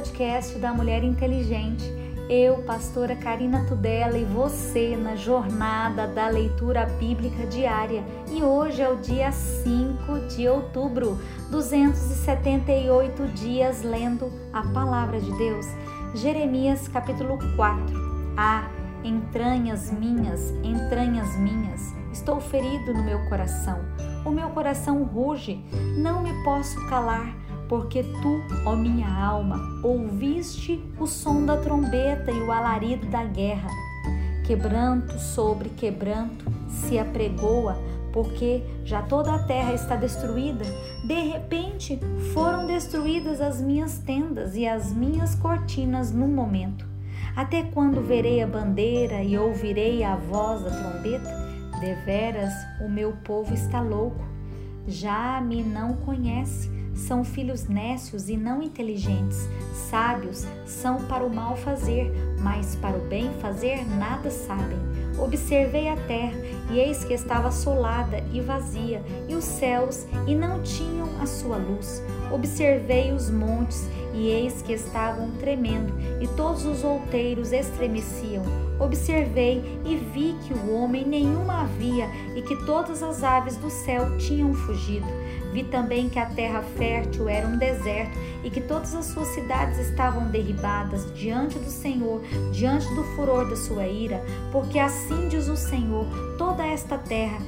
podcast da Mulher Inteligente. Eu, pastora Karina Tudela, e você na jornada da leitura bíblica diária. E hoje é o dia 5 de outubro, 278 dias lendo a palavra de Deus. Jeremias capítulo 4. Ah, entranhas minhas, entranhas minhas, estou ferido no meu coração. O meu coração ruge, não me posso calar porque tu, ó minha alma, ouviste o som da trombeta e o alarido da guerra. Quebranto sobre quebranto se apregoa, porque já toda a terra está destruída. De repente foram destruídas as minhas tendas e as minhas cortinas num momento. Até quando verei a bandeira e ouvirei a voz da trombeta? Deveras o meu povo está louco, já me não conhece são filhos nécios e não inteligentes. Sábios são para o mal fazer, mas para o bem fazer nada sabem. Observei a terra, e eis que estava assolada e vazia, e os céus, e não tinham a sua luz. Observei os montes, e eis que estavam tremendo, e todos os outeiros estremeciam. Observei e vi que o homem nenhuma havia, e que todas as aves do céu tinham fugido. Vi também que a terra fértil era um deserto e que todas as suas cidades estavam derribadas diante do Senhor, diante do furor da sua ira, porque assim diz o Senhor: toda esta terra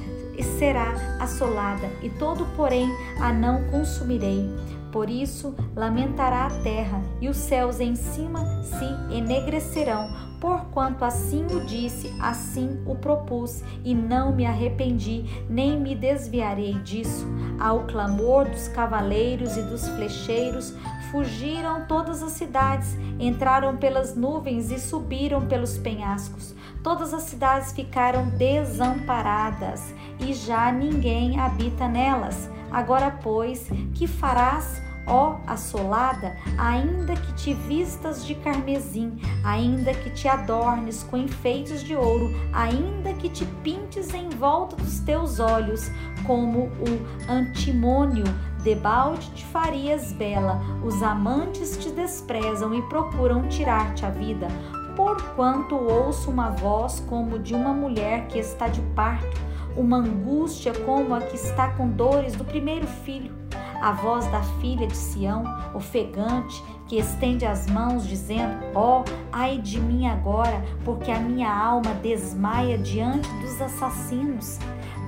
será assolada, e todo, porém, a não consumirei. Por isso lamentará a terra, e os céus em cima se enegrecerão, porquanto assim o disse, assim o propus, e não me arrependi, nem me desviarei disso. Ao clamor dos cavaleiros e dos flecheiros, fugiram todas as cidades, entraram pelas nuvens e subiram pelos penhascos. Todas as cidades ficaram desamparadas, e já ninguém habita nelas. Agora, pois, que farás? Ó assolada, ainda que te vistas de carmesim, ainda que te adornes com enfeites de ouro, ainda que te pintes em volta dos teus olhos, como o antimônio, debalde te farias bela, os amantes te desprezam e procuram tirar-te a vida. Porquanto ouço uma voz como de uma mulher que está de parto, uma angústia como a que está com dores do primeiro filho a voz da filha de Sião, ofegante, que estende as mãos, dizendo: Ó, oh, ai de mim agora, porque a minha alma desmaia diante dos assassinos.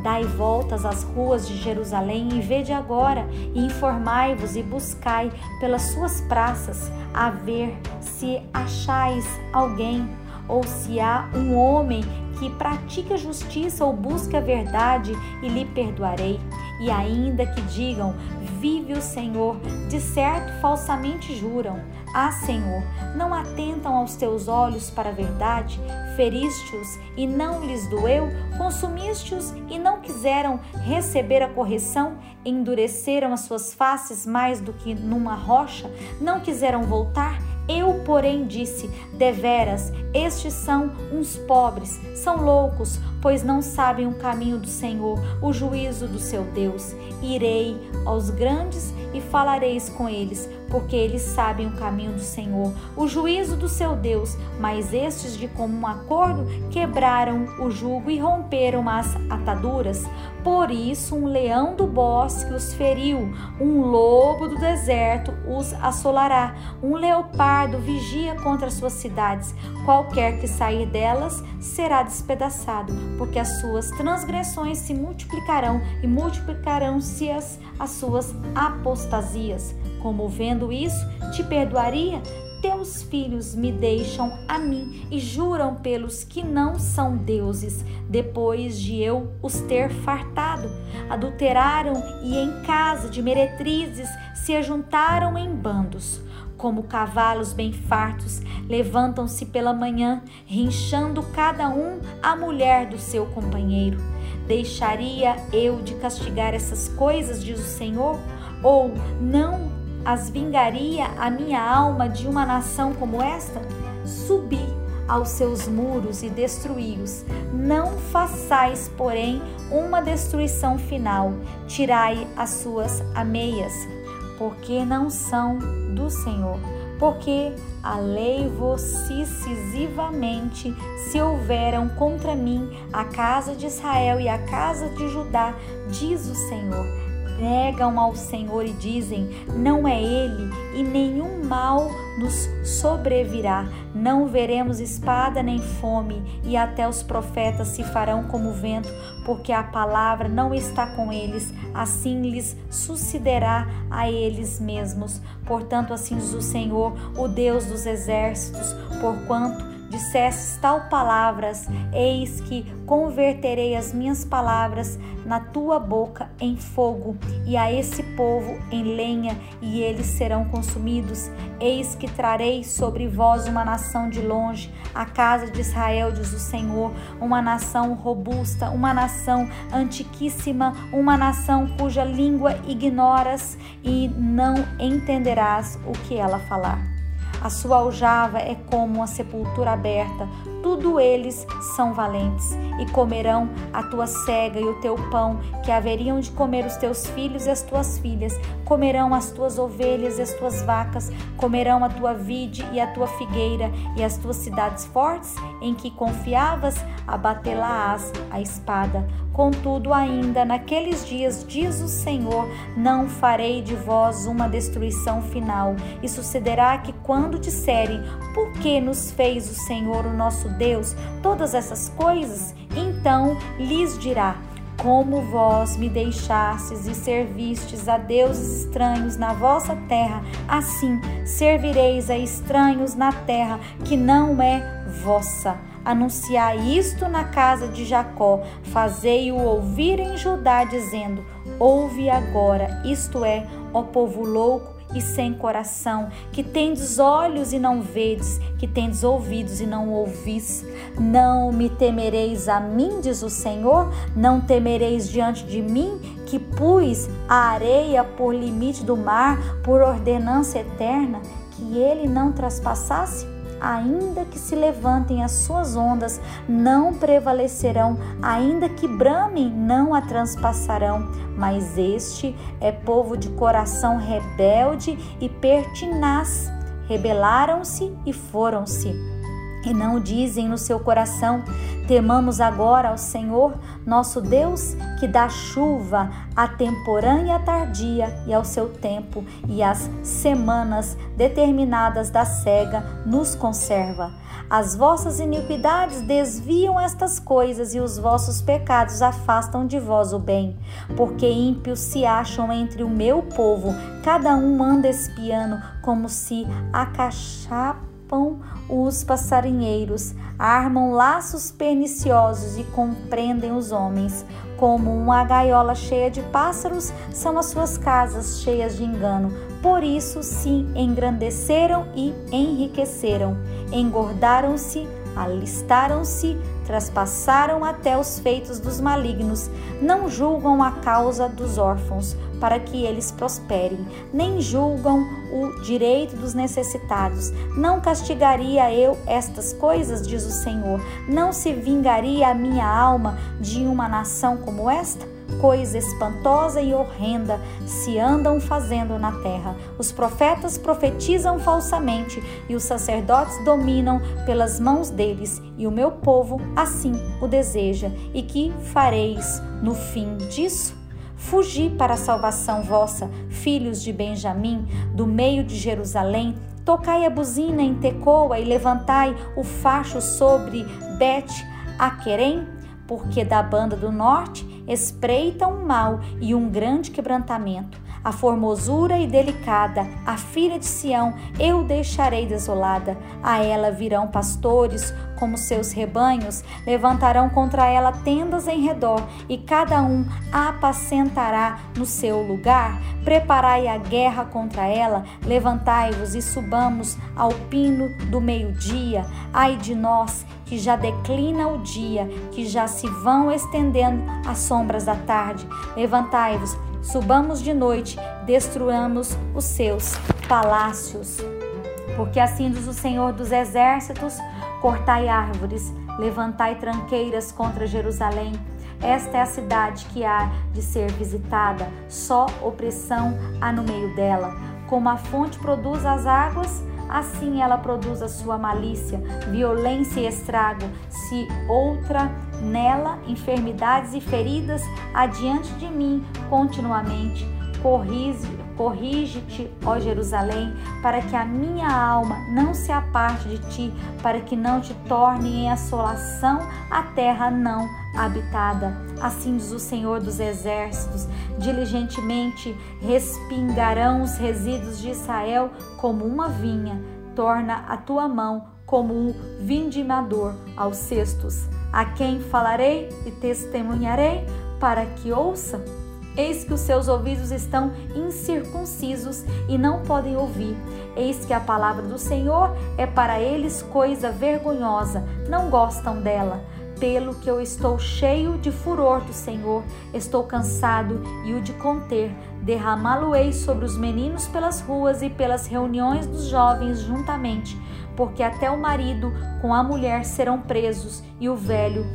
Dai voltas às ruas de Jerusalém e vede agora, e informai-vos e buscai pelas suas praças, a ver se achais alguém, ou se há um homem que pratica justiça ou busca a verdade, e lhe perdoarei. E ainda que digam, vive o Senhor, de certo falsamente juram. Ah, Senhor, não atentam aos teus olhos para a verdade? Feriste-os e não lhes doeu? Consumiste-os e não quiseram receber a correção? Endureceram as suas faces mais do que numa rocha? Não quiseram voltar? Eu, porém, disse: Deveras, estes são uns pobres, são loucos, pois não sabem o caminho do Senhor, o juízo do seu Deus. Irei aos grandes e falareis com eles, porque eles sabem o caminho do Senhor, o juízo do seu Deus. Mas estes, de comum acordo, quebraram o jugo e romperam as ataduras. Por isso, um leão do bosque os feriu, um lobo do deserto os assolará, um leopardo vigia contra suas cidades. Qualquer que sair delas será despedaçado, porque as suas transgressões se multiplicarão e multiplicarão-se as, as suas apostasias. Como vendo isso, te perdoaria? Teus filhos me deixam a mim e juram pelos que não são deuses, depois de eu os ter fartado. Adulteraram e em casa de meretrizes se ajuntaram em bandos. Como cavalos bem fartos, levantam-se pela manhã, rinchando cada um a mulher do seu companheiro. Deixaria eu de castigar essas coisas, diz o Senhor? Ou não as vingaria a minha alma de uma nação como esta? Subi aos seus muros e destruí-os. Não façais, porém, uma destruição final. Tirai as suas ameias, porque não são do Senhor. porque a lei-vos incisivamente se houveram contra mim a casa de Israel e a casa de Judá, diz o Senhor negam ao Senhor e dizem: Não é Ele, e nenhum mal nos sobrevirá. Não veremos espada nem fome, e até os profetas se farão como vento, porque a palavra não está com eles, assim lhes sucederá a eles mesmos. Portanto, assim diz o Senhor, o Deus dos exércitos, porquanto dissestes tal palavras, eis que converterei as minhas palavras na tua boca em fogo, e a esse povo em lenha, e eles serão consumidos. Eis que trarei sobre vós uma nação de longe, a casa de Israel, diz o Senhor, uma nação robusta, uma nação antiquíssima, uma nação cuja língua ignoras e não entenderás o que ela falar. A sua aljava é como uma sepultura aberta, tudo eles são valentes, e comerão a tua cega e o teu pão, que haveriam de comer os teus filhos e as tuas filhas, comerão as tuas ovelhas e as tuas vacas, comerão a tua vide e a tua figueira, e as tuas cidades fortes, em que confiavas, abatê-la-ás a espada. Contudo, ainda naqueles dias, diz o Senhor, não farei de vós uma destruição final. E sucederá que, quando disserem, por que nos fez o Senhor, o nosso Deus, todas essas coisas? Então lhes dirá: como vós me deixastes e servistes a deuses estranhos na vossa terra, assim servireis a estranhos na terra que não é vossa anunciai isto na casa de Jacó, fazei-o ouvir em Judá, dizendo: Ouve agora, isto é, ó povo louco e sem coração, que tendes olhos e não vedes, que tendes ouvidos e não ouvis. Não me temereis a mim, diz o Senhor, não temereis diante de mim, que pus a areia por limite do mar, por ordenança eterna, que ele não traspassasse? Ainda que se levantem as suas ondas, não prevalecerão, ainda que bramem, não a transpassarão. Mas este é povo de coração rebelde e pertinaz. Rebelaram-se e foram-se e não dizem no seu coração: temamos agora ao Senhor, nosso Deus, que dá chuva à temporã e à tardia e ao seu tempo, e as semanas determinadas da cega nos conserva. As vossas iniquidades desviam estas coisas e os vossos pecados afastam de vós o bem. Porque ímpios se acham entre o meu povo, cada um anda espiando como se acachapa os passarinheiros, armam laços perniciosos e compreendem os homens. Como uma gaiola cheia de pássaros, são as suas casas cheias de engano. Por isso se engrandeceram e enriqueceram, engordaram-se, alistaram-se, traspassaram até os feitos dos malignos, não julgam a causa dos órfãos, para que eles prosperem, nem julgam o direito dos necessitados. Não castigaria eu estas coisas, diz o Senhor, não se vingaria a minha alma de uma nação como esta? coisa espantosa e horrenda se andam fazendo na terra. Os profetas profetizam falsamente e os sacerdotes dominam pelas mãos deles, e o meu povo assim o deseja. E que fareis no fim disso? Fugi para a salvação vossa, filhos de Benjamim, do meio de Jerusalém. Tocai a buzina em Tecoa e levantai o facho sobre Bet Aquerem, porque da banda do norte espreita um mal e um grande quebrantamento. A formosura e delicada, a filha de Sião, eu deixarei desolada. A ela virão pastores, como seus rebanhos, levantarão contra ela tendas em redor, e cada um a apacentará no seu lugar. Preparai a guerra contra ela, levantai-vos e subamos ao pino do meio-dia. Ai de nós, que já declina o dia, que já se vão estendendo as sombras da tarde. Levantai-vos, subamos de noite, destruamos os seus palácios. Porque assim diz o Senhor dos Exércitos: cortai árvores, levantai tranqueiras contra Jerusalém. Esta é a cidade que há de ser visitada, só opressão há no meio dela. Como a fonte produz as águas, assim ela produz a sua malícia, violência e estrago. Se outra nela, enfermidades e feridas adiante de mim continuamente. Corrige, Corrige-te, ó Jerusalém, para que a minha alma não se aparte de ti, para que não te torne em assolação a terra não habitada. Assim diz o Senhor dos Exércitos: diligentemente respingarão os resíduos de Israel como uma vinha, torna a tua mão como um vindimador aos cestos. A quem falarei e testemunharei para que ouça? Eis que os seus ouvidos estão incircuncisos e não podem ouvir. Eis que a palavra do Senhor é para eles coisa vergonhosa, não gostam dela. Pelo que eu estou cheio de furor do Senhor, estou cansado e o de conter. Derramá-lo-ei sobre os meninos pelas ruas e pelas reuniões dos jovens juntamente, porque até o marido com a mulher serão presos, e o velho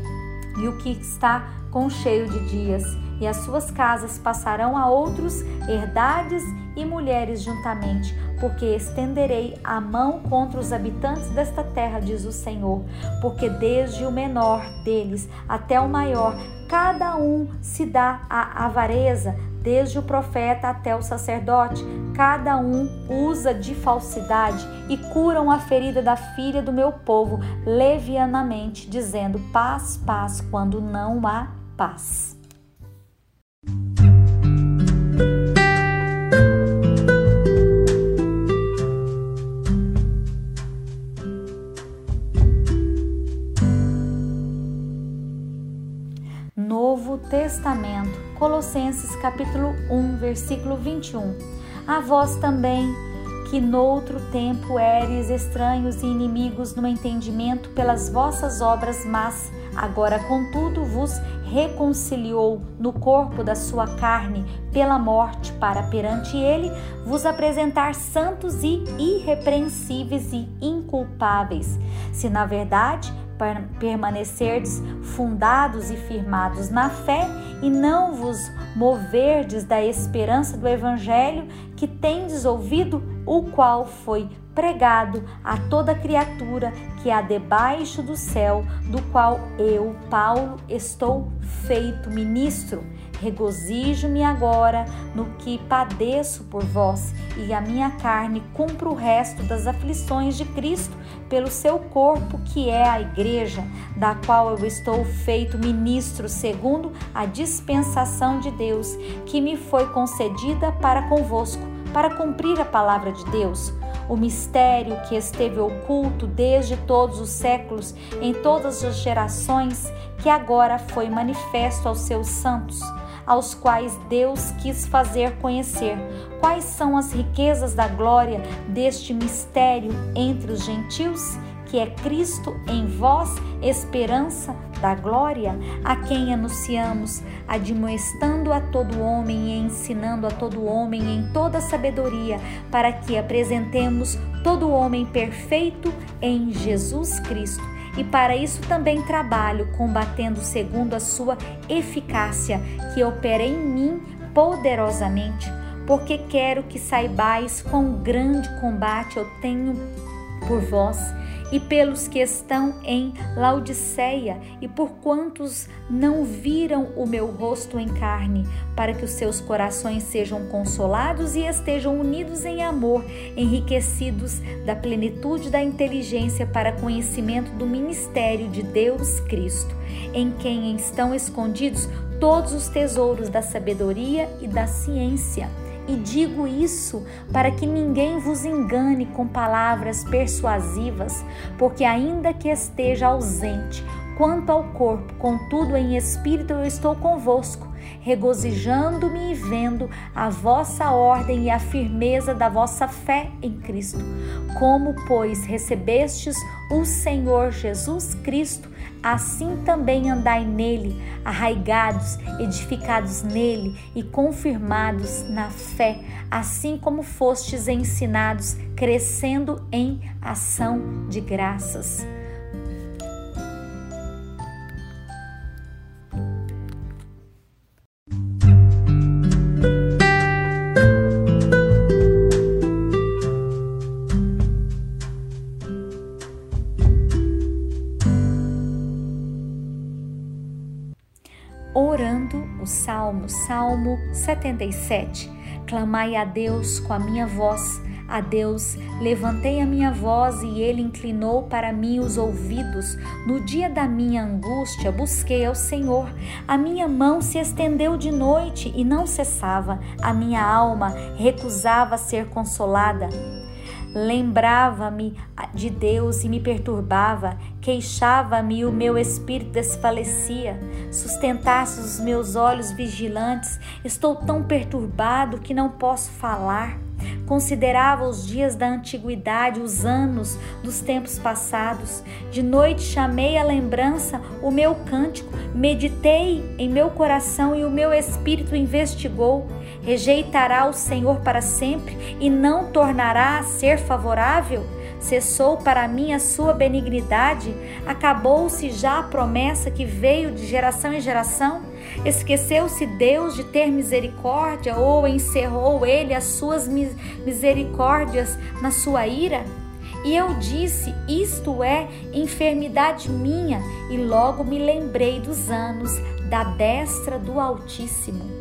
e o que está com cheio de dias e as suas casas passarão a outros, herdades e mulheres juntamente, porque estenderei a mão contra os habitantes desta terra, diz o Senhor, porque desde o menor deles até o maior, cada um se dá a avareza, desde o profeta até o sacerdote, cada um usa de falsidade e curam a ferida da filha do meu povo levianamente, dizendo paz, paz, quando não há paz. Novo Testamento, Colossenses capítulo 1, versículo 21. A vós também, que noutro tempo eres estranhos e inimigos no entendimento pelas vossas obras, mas agora contudo vos reconciliou no corpo da sua carne pela morte, para perante ele vos apresentar santos e irrepreensíveis e inculpáveis. Se na verdade permanecerdes fundados e firmados na fé e não vos moverdes da esperança do evangelho que tendes ouvido, o qual foi pregado a toda criatura que há debaixo do céu, do qual eu, Paulo, estou feito ministro. Regozijo-me agora no que padeço por vós, e a minha carne cumpre o resto das aflições de Cristo pelo seu corpo, que é a igreja, da qual eu estou feito ministro segundo a dispensação de Deus, que me foi concedida para convosco, para cumprir a palavra de Deus. O mistério que esteve oculto desde todos os séculos, em todas as gerações, que agora foi manifesto aos seus santos, aos quais Deus quis fazer conhecer. Quais são as riquezas da glória deste mistério entre os gentios? Que é Cristo em vós, esperança da glória, a quem anunciamos, admoestando a todo homem e ensinando a todo homem em toda sabedoria, para que apresentemos todo homem perfeito em Jesus Cristo. E para isso também trabalho, combatendo segundo a sua eficácia, que opera em mim poderosamente, porque quero que saibais quão grande combate eu tenho por vós e pelos que estão em Laodiceia, e por quantos não viram o meu rosto em carne, para que os seus corações sejam consolados e estejam unidos em amor, enriquecidos da plenitude da inteligência para conhecimento do ministério de Deus Cristo, em quem estão escondidos todos os tesouros da sabedoria e da ciência. E digo isso para que ninguém vos engane com palavras persuasivas, porque, ainda que esteja ausente, quanto ao corpo, contudo em espírito eu estou convosco, regozijando-me e vendo a vossa ordem e a firmeza da vossa fé em Cristo. Como, pois, recebestes o Senhor Jesus Cristo, assim também andai nele, arraigados, edificados nele e confirmados na fé, assim como fostes ensinados, crescendo em ação de graças. Salmo 77. Clamai a Deus com a minha voz. A Deus levantei a minha voz e ele inclinou para mim os ouvidos. No dia da minha angústia busquei ao Senhor. A minha mão se estendeu de noite e não cessava. A minha alma recusava ser consolada. Lembrava-me de Deus e me perturbava, queixava-me e o meu espírito desfalecia. Sustentasse os meus olhos vigilantes, estou tão perturbado que não posso falar. Considerava os dias da antiguidade, os anos dos tempos passados. De noite chamei à lembrança o meu cântico, meditei em meu coração e o meu espírito investigou. Rejeitará o Senhor para sempre e não tornará a ser favorável? Cessou para mim a sua benignidade? Acabou-se já a promessa que veio de geração em geração? Esqueceu-se Deus de ter misericórdia ou encerrou ele as suas misericórdias na sua ira? E eu disse: Isto é enfermidade minha, e logo me lembrei dos anos da destra do Altíssimo.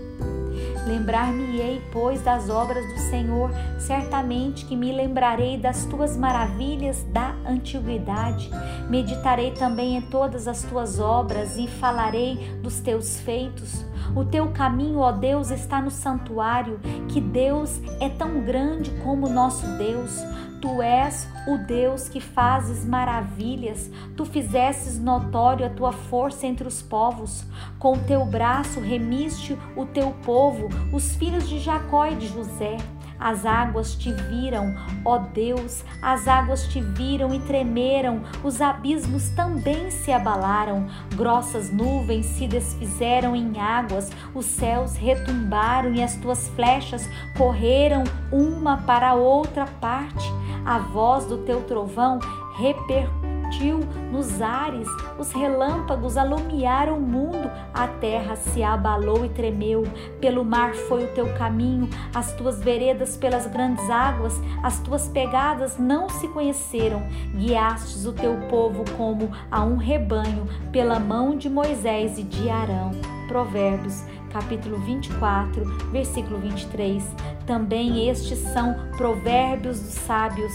Lembrar-me-ei, pois, das obras do Senhor, certamente que me lembrarei das tuas maravilhas da antiguidade. Meditarei também em todas as tuas obras e falarei dos teus feitos. O teu caminho, ó Deus, está no santuário, que Deus é tão grande como nosso Deus. Tu és o Deus que fazes maravilhas, tu fizesses notório a tua força entre os povos. Com o teu braço remiste o teu povo, os filhos de Jacó e de José. As águas te viram, ó Deus, as águas te viram e tremeram, os abismos também se abalaram, grossas nuvens se desfizeram em águas, os céus retumbaram e as tuas flechas correram uma para a outra parte. A voz do teu trovão repercutiu repercutiu nos ares, os relâmpagos alumiaram o mundo, a terra se abalou e tremeu. Pelo mar foi o teu caminho, as tuas veredas pelas grandes águas, as tuas pegadas não se conheceram. Guiastes o teu povo como a um rebanho, pela mão de Moisés e de Arão. Provérbios, capítulo 24, versículo 23. Também estes são provérbios dos sábios.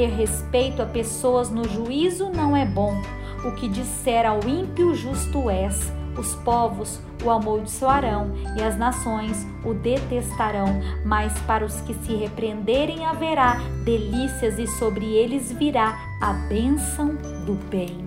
Ter respeito a pessoas no juízo não é bom. O que disser ao ímpio, justo és. Os povos o amaldiçoarão e as nações o detestarão, mas para os que se repreenderem haverá delícias e sobre eles virá a bênção do bem.